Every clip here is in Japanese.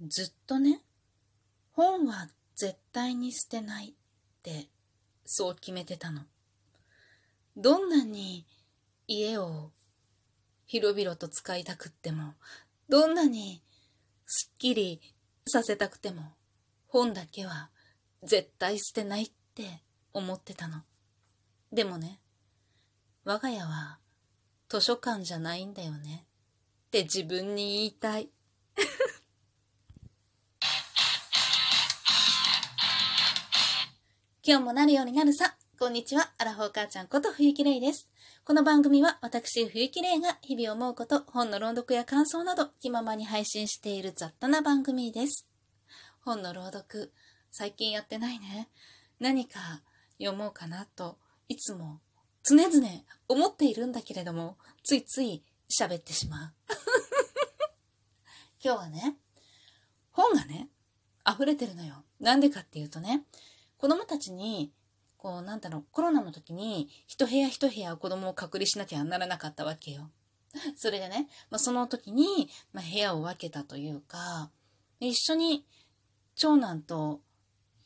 ずっとね、本は絶対に捨てないってそう決めてたの。どんなに家を広々と使いたくっても、どんなにすっきりさせたくても、本だけは絶対捨てないって思ってたの。でもね、我が家は図書館じゃないんだよねって自分に言いたい。今日もなるようになるさ。こんにちは。アラフォー母ちゃんこと冬木玲です。この番組は私冬木玲が日々思うこと、本の朗読や感想など気ままに配信している雑多な番組です。本の朗読、最近やってないね。何か読もうかなといつも常々思っているんだけれども、ついつい喋ってしまう。今日はね、本がね、溢れてるのよ。なんでかっていうとね、子供たちに、こう、なんだろう、コロナの時に、一部屋一部屋子供を隔離しなきゃならなかったわけよ。それでね、まあ、その時に、まあ、部屋を分けたというか、一緒に長男と、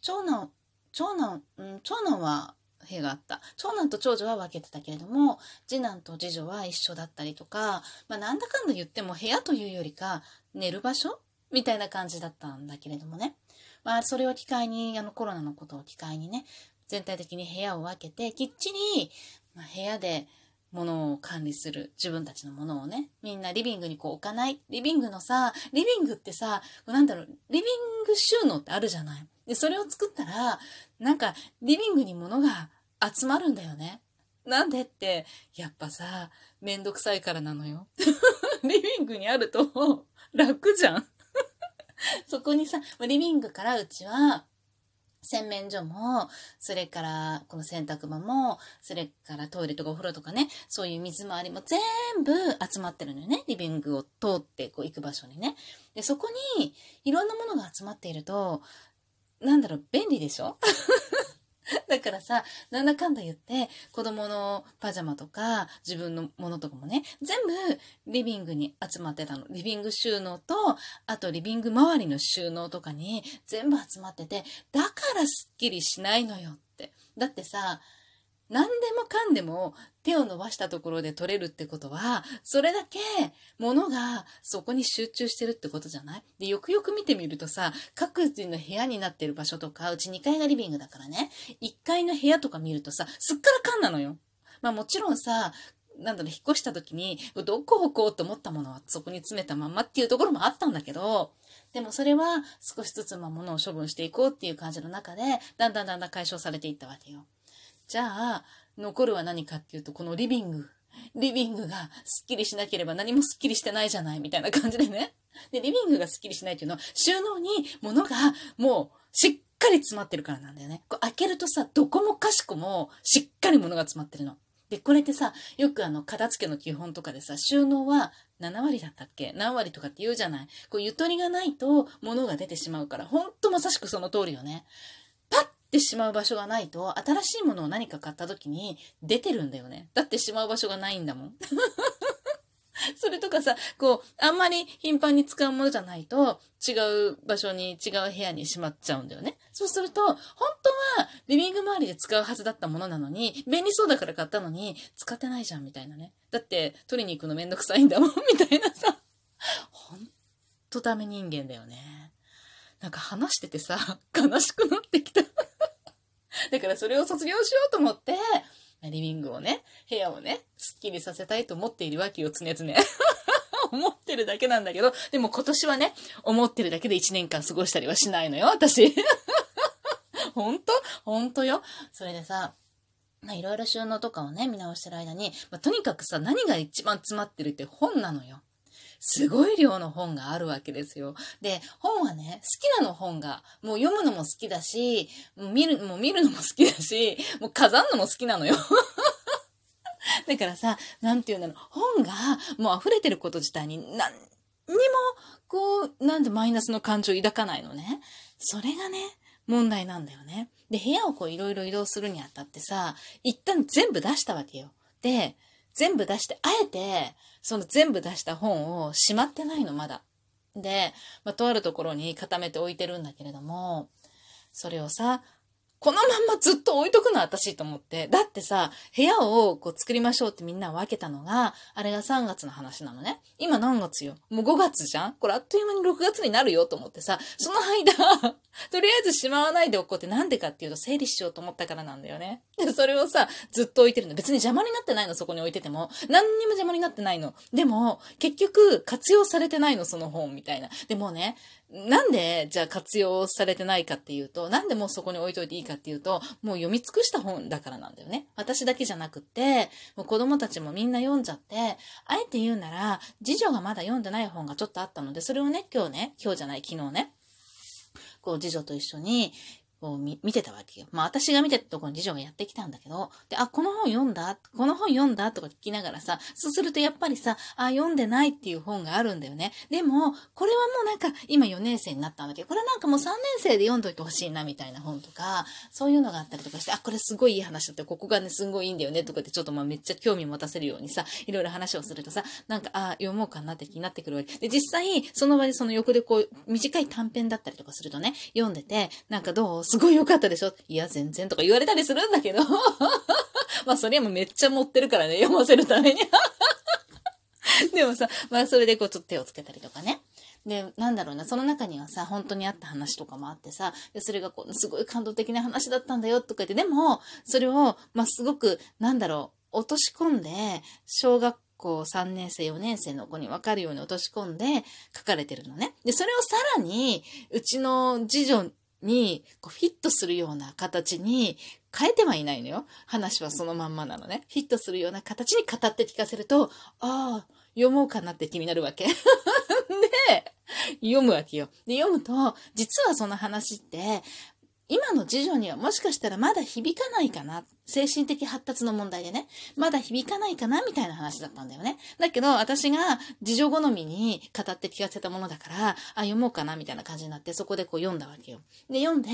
長男、長男、うん、長男は部屋があった。長男と長女は分けてたけれども、次男と次女は一緒だったりとか、まあなんだかんだ言っても部屋というよりか、寝る場所みたいな感じだったんだけれどもね。まあ、それを機会に、あの、コロナのことを機会にね、全体的に部屋を分けて、きっちり、まあ、部屋で物を管理する。自分たちのものをね。みんなリビングにこう置かない。リビングのさ、リビングってさ、なんだろう、リビング収納ってあるじゃない。で、それを作ったら、なんか、リビングに物が集まるんだよね。なんでって、やっぱさ、めんどくさいからなのよ。リビングにあると楽じゃん。そこにさ、リビングからうちは、洗面所も、それからこの洗濯場も、それからトイレとかお風呂とかね、そういう水回りも全部集まってるのよね。リビングを通ってこう行く場所にね。で、そこにいろんなものが集まっていると、なんだろう、便利でしょ？だからさ、なんだかんだ言って、子供のパジャマとか、自分のものとかもね、全部リビングに集まってたの。リビング収納と、あとリビング周りの収納とかに全部集まってて、だからスッキリしないのよって。だってさ、何でもかんでも手を伸ばしたところで取れるってことは、それだけ物がそこに集中してるってことじゃない？で、よくよく見てみるとさ、各自の部屋になってる場所とか、うち2階がリビングだからね、1階の部屋とか見るとさ、すっからかんなのよ。まあもちろんさ、なんだろう、引っ越した時に、どこ置こうと思ったものはそこに詰めたまんまっていうところもあったんだけど、でもそれは少しずつま物を処分していこうっていう感じの中で、だんだんだんだん解消されていったわけよ。じゃあ、残るは何かっていうと、このリビング。リビングがスッキリしなければ何もスッキリしてないじゃないみたいな感じでね。で、リビングがスッキリしないっていうのは、収納に物がもうしっかり詰まってるからなんだよね。こう開けるとさ、どこもかしこもしっかり物が詰まってるの。で、これってさ、よくあの、片付けの基本とかでさ、収納は7割だったっけ？何割とかって言うじゃないこう、ゆとりがないと物が出てしまうから、ほんとまさしくその通りよね。ってしまう場所がないと、新しいものを何か買った時に出てるんだよね。だってしまう場所がないんだもん。それとかさ、こう、あんまり頻繁に使うものじゃないと、違う場所に、違う部屋にしまっちゃうんだよね。そうすると、本当はリビング周りで使うはずだったものなのに、便利そうだから買ったのに、使ってないじゃん、みたいなね。だって、取りに行くのめんどくさいんだもん、みたいなさ。ほんとダメ人間だよね。なんか話しててさ、悲しくなってきた。だからそれを卒業しようと思って、リビングをね、部屋をね、スッキリさせたいと思っているわけよ、常々。思ってるだけなんだけど、でも今年はね、思ってるだけで1年間過ごしたりはしないのよ、私。ほんとほんとよ。それでさ、まあ、いろいろ収納とかをね、見直してる間に、まあ、とにかくさ、何が一番詰まってるって本なのよ。すごい量の本があるわけですよ。で、本はね、好きなの本が、もう読むのも好きだし、見る、もう見るのも好きだし、もう飾るのも好きなのよ。だからさ、なんていうんだろう、本がもう溢れてること自体に何にも、こう、なんでマイナスの感情を抱かないのね。それがね、問題なんだよね。で、部屋をこういろいろ移動するにあたってさ、一旦全部出したわけよ。で、全部出して、あえて、その全部出した本をしまってないの、まだ。で、まあ、とあるところに固めて置いてるんだけれども、それをさ、このまんまずっと置いとくの私と思って。だってさ、部屋をこう作りましょうってみんな分けたのが、あれが3月の話なのね。今何月よ？もう5月じゃん？これあっという間に6月になるよと思ってさ、その間、とりあえずしまわないでおこうってなんでかっていうと整理しようと思ったからなんだよね。で、それをさ、ずっと置いてるの。別に邪魔になってないの、そこに置いてても。何にも邪魔になってないの。でも、結局、活用されてないの、その本みたいな。でもね、なんで、じゃあ活用されてないかっていうと、なんでもうそこに置いといていいかっていうと、もう読み尽くした本だからなんだよね。私だけじゃなくって、もう子供たちもみんな読んじゃって、あえて言うなら、次女がまだ読んでない本がちょっとあったので、それをね、今日ね、今日じゃない、昨日ね、こう、次女と一緒に、を見てたわけよ。まあ私が見てたところに次女がやってきたんだけど、で、あ、この本読んだ？この本読んだとか聞きながらさ、そうするとやっぱりさ、あ、読んでないっていう本があるんだよね。でも、これはもうなんか今4年生になったんだけど、これなんかもう3年生で読んどいてほしいなみたいな本とか、そういうのがあったりとかして、あ、これすごいいい話だって、ここがね、すごいいいんだよねとかってちょっとまあめっちゃ興味持たせるようにさ、いろいろ話をするとさ、なんか、あ、読もうかなって気になってくるわけ。で、実際、その場でその横でこう、短い短編だったりとかするとね、読んでて、なんかどう？すごい良かったでしょ？いや、全然とか言われたりするんだけど まあ、それはもめっちゃ持ってるからね、読ませるために でもさ、まあ、それでこう、ちょっと手をつけたりとかね。で、なんだろうな、その中にはさ、本当にあった話とかもあってさ、それがこう、すごい感動的な話だったんだよとか言って、でも、それを、まあ、すごく、なんだろう、落とし込んで、小学校3年生、4年生の子に分かるように落とし込んで書かれてるのね。で、それをさらに、うちの次女にフィットするような形に変えてはいないのよ。話はそのまんまなのね。フィットするような形に語って聞かせると、ああ、読もうかなって気になるわけ。で、読むわけよ。で、読むと、実はその話って、今の次女にはもしかしたらまだ響かないかな。精神的発達の問題でね。まだ響かないかなみたいな話だったんだよね。だけど、私が次女好みに語って聞かせたものだから、あ、読もうかなみたいな感じになって、そこでこう読んだわけよ。で、読んで、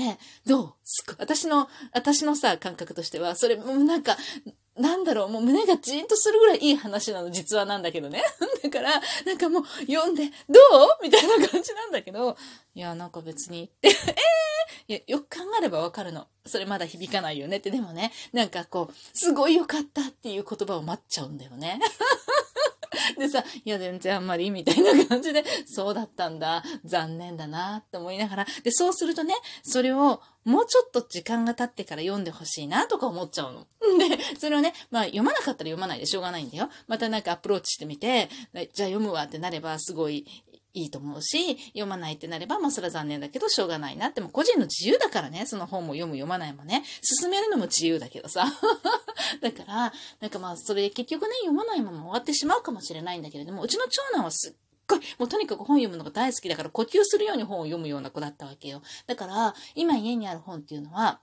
どう？すごい。私の、私のさ、感覚としては、それ、もうなんか、なんだろう、もう胸がジーンとするぐらいいい話なの、実話なんだけどね。だから、なんかもう読んで、どう？みたいな感じなんだけど、いや、なんか別に、え、いや、よく考えればわかるの。それまだ響かないよねって。でもね、なんかこう、すごいよかったっていう言葉を待っちゃうんだよね。でさ、いや、全然あんまり、みたいな感じで、そうだったんだ、残念だな、って思いながら、で、そうするとね、それを、もうちょっと時間が経ってから読んでほしいな、とか思っちゃうの。で、それをね、まあ、読まなかったら読まないでしょうがないんだよ。またなんかアプローチしてみて、じゃあ読むわってなれば、すごいいいと思うし、読まないってなれば、まあそれは残念だけど、しょうがないなって、も個人の自由だからね、その本も読む読まないもね、進めるのも自由だけどさ。だから、なんかまあそれで結局ね、読まないまま終わってしまうかもしれないんだけれども、うちの長男はすっごい、もうとにかく本読むのが大好きだから呼吸するように本を読むような子だったわけよ。だから、今家にある本っていうのは、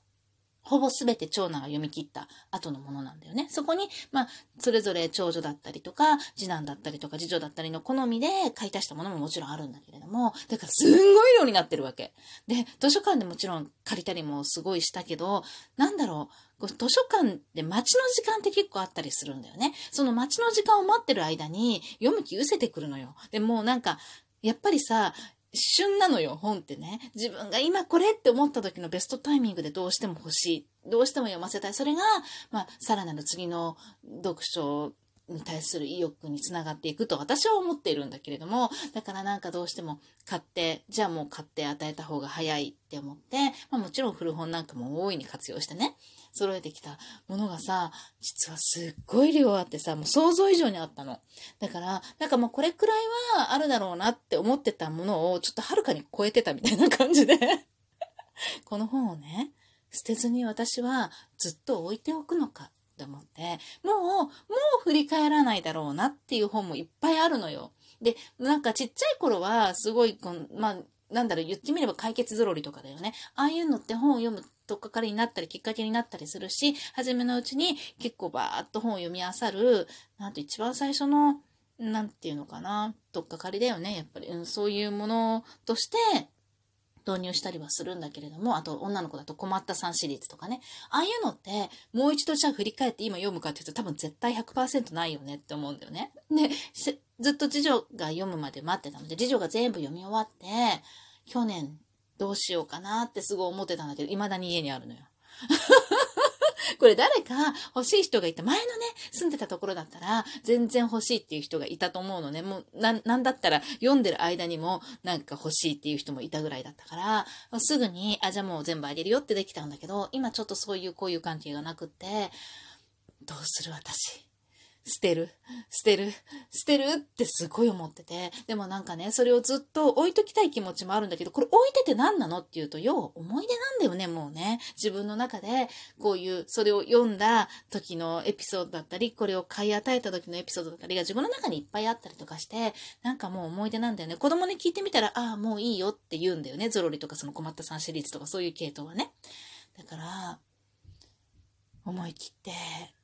ほぼすべて長男が読み切った後のものなんだよね。そこに、まあ、それぞれ長女だったりとか、次男だったりとか、次女だったりの好みで買い足したものももちろんあるんだけれども、だからすんごい量になってるわけ。で、図書館でもちろん借りたりもすごいしたけど、なんだろう、図書館で待ちの時間って結構あったりするんだよね。その待ちの時間を待ってる間に読む気失せてくるのよ。でもなんか、やっぱりさ、旬なのよ、本ってね。自分が今これって思った時のベストタイミングでどうしても欲しい。どうしても読ませたい。それが、まあ、さらなる次の読書に対する意欲につながっていくと私は思っているんだけれども、だからなんかどうしても買って、じゃあもう買って与えた方が早いって思って、まあもちろん古本なんかも大いに活用してね、揃えてきたものがさ、実はすっごい量あってさ、もう想像以上にあったの。だから、なんかもうこれくらいはあるだろうなって思ってたものをちょっとはるかに超えてたみたいな感じで この本をね、捨てずに私はずっと置いておくのかって思って、もう、もう振り返らないだろうなっていう本もいっぱいあるのよ。で、なんかちっちゃい頃はすごいこの、まあ、なんだろう、言ってみれば解決ぞろりとかだよね。ああいうのって本を読むとっかかりになったり、きっかけになったりするし、初めのうちに結構バーっと本を読み漁る、なんと一番最初の、なんていうのかな、とっかかりだよね、やっぱり。うん、そういうものとして、導入したりはするんだけれども、あと女の子だと困った三シリーズとかね。ああいうのって、もう一度じゃあ振り返って今読むかって言うと多分絶対100%ないよねって思うんだよね。で、ずっと次女が読むまで待ってたので、次女が全部読み終わって、去年どうしようかなってすごい思ってたんだけど、未だに家にあるのよ。これ誰か欲しい人がいた。前のね、住んでたところだったら、全然欲しいっていう人がいたと思うのね。もう、な、なんだったら、読んでる間にも、なんか欲しいっていう人もいたぐらいだったから、すぐに、あ、じゃあもう全部あげるよってできたんだけど、今ちょっとそういうこういう関係がなくって、どうする私。捨てる、捨てる、捨てるってすごい思ってて、でもなんかね、それをずっと置いときたい気持ちもあるんだけど、これ置いてて何なのって言うと、要は思い出なんだよね、もうね。自分の中で、こういう、それを読んだ時のエピソードだったり、これを買い与えた時のエピソードだったりが自分の中にいっぱいあったりとかして、なんかもう思い出なんだよね。子供に聞いてみたら、ああ、もういいよって言うんだよね。ゾロリとかその困ったさんシリーズとかそういう系統はね。だから、思い切って、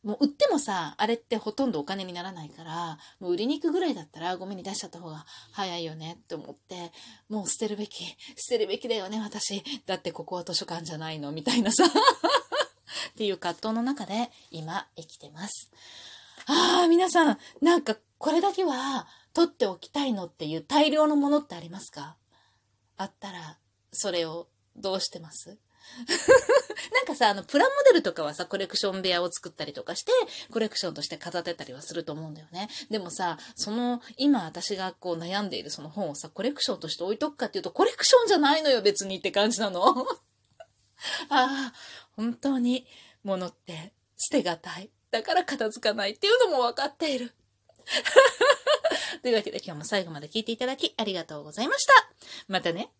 もう売ってもさ、あれってほとんどお金にならないから、もう売りに行くぐらいだったらゴミに出しちゃった方が早いよねって思って、もう捨てるべき、捨てるべきだよね、私。だってここは図書館じゃないの、みたいなさ。っていう葛藤の中で今生きてます。ああ、皆さん、なんかこれだけは取っておきたいのっていう大量のものってありますか？あったら、それをどうしてます？なんかさ、あの、プラモデルとかはさ、コレクション部屋を作ったりとかして、コレクションとして飾ってたりはすると思うんだよね。でもさ、その、今私がこう悩んでいるその本をさ、コレクションとして置いとくかっていうと、コレクションじゃないのよ、別にって感じなの。ああ、本当に、物って捨てがたい。だから片付かないっていうのも分かっている。というわけで今日も最後まで聞いていただきありがとうございました。またね。